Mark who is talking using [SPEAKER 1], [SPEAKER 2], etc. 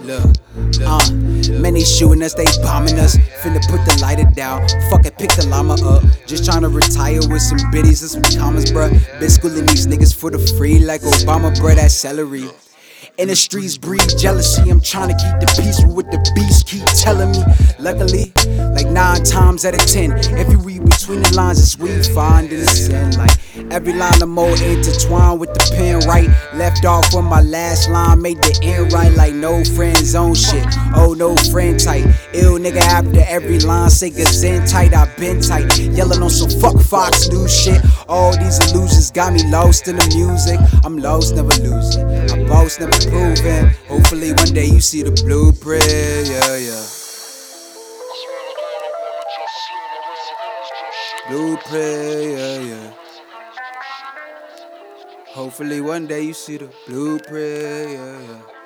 [SPEAKER 1] Look, look, uh, many shooting us, they bombing us. Finna put the lighter down. Fuck it, pick the llama up. Just tryna retire with some biddies and some commas, bruh. Been schooling these niggas for the free like Obama, bruh. That celery. In the streets breed jealousy. I'm trying to keep the peace with the beast. Keep telling me. Luckily, like nine times out of ten, if you read between the lines, it's we find in sin. Like every line of more intertwined with the pen right. Left off when my last line made the end right. Like no friend zone shit. Oh, no friend tight. Ill nigga after every line. Say gazin tight. I been tight. Yelling on some fuck Fox News shit. All these illusions got me lost in the music. I'm lost, never losing. I boast, never proving. Hopefully one day you see the blueprint. Yeah, yeah. Blueprint, yeah, yeah. Hopefully one day you see the blueprint, yeah, yeah.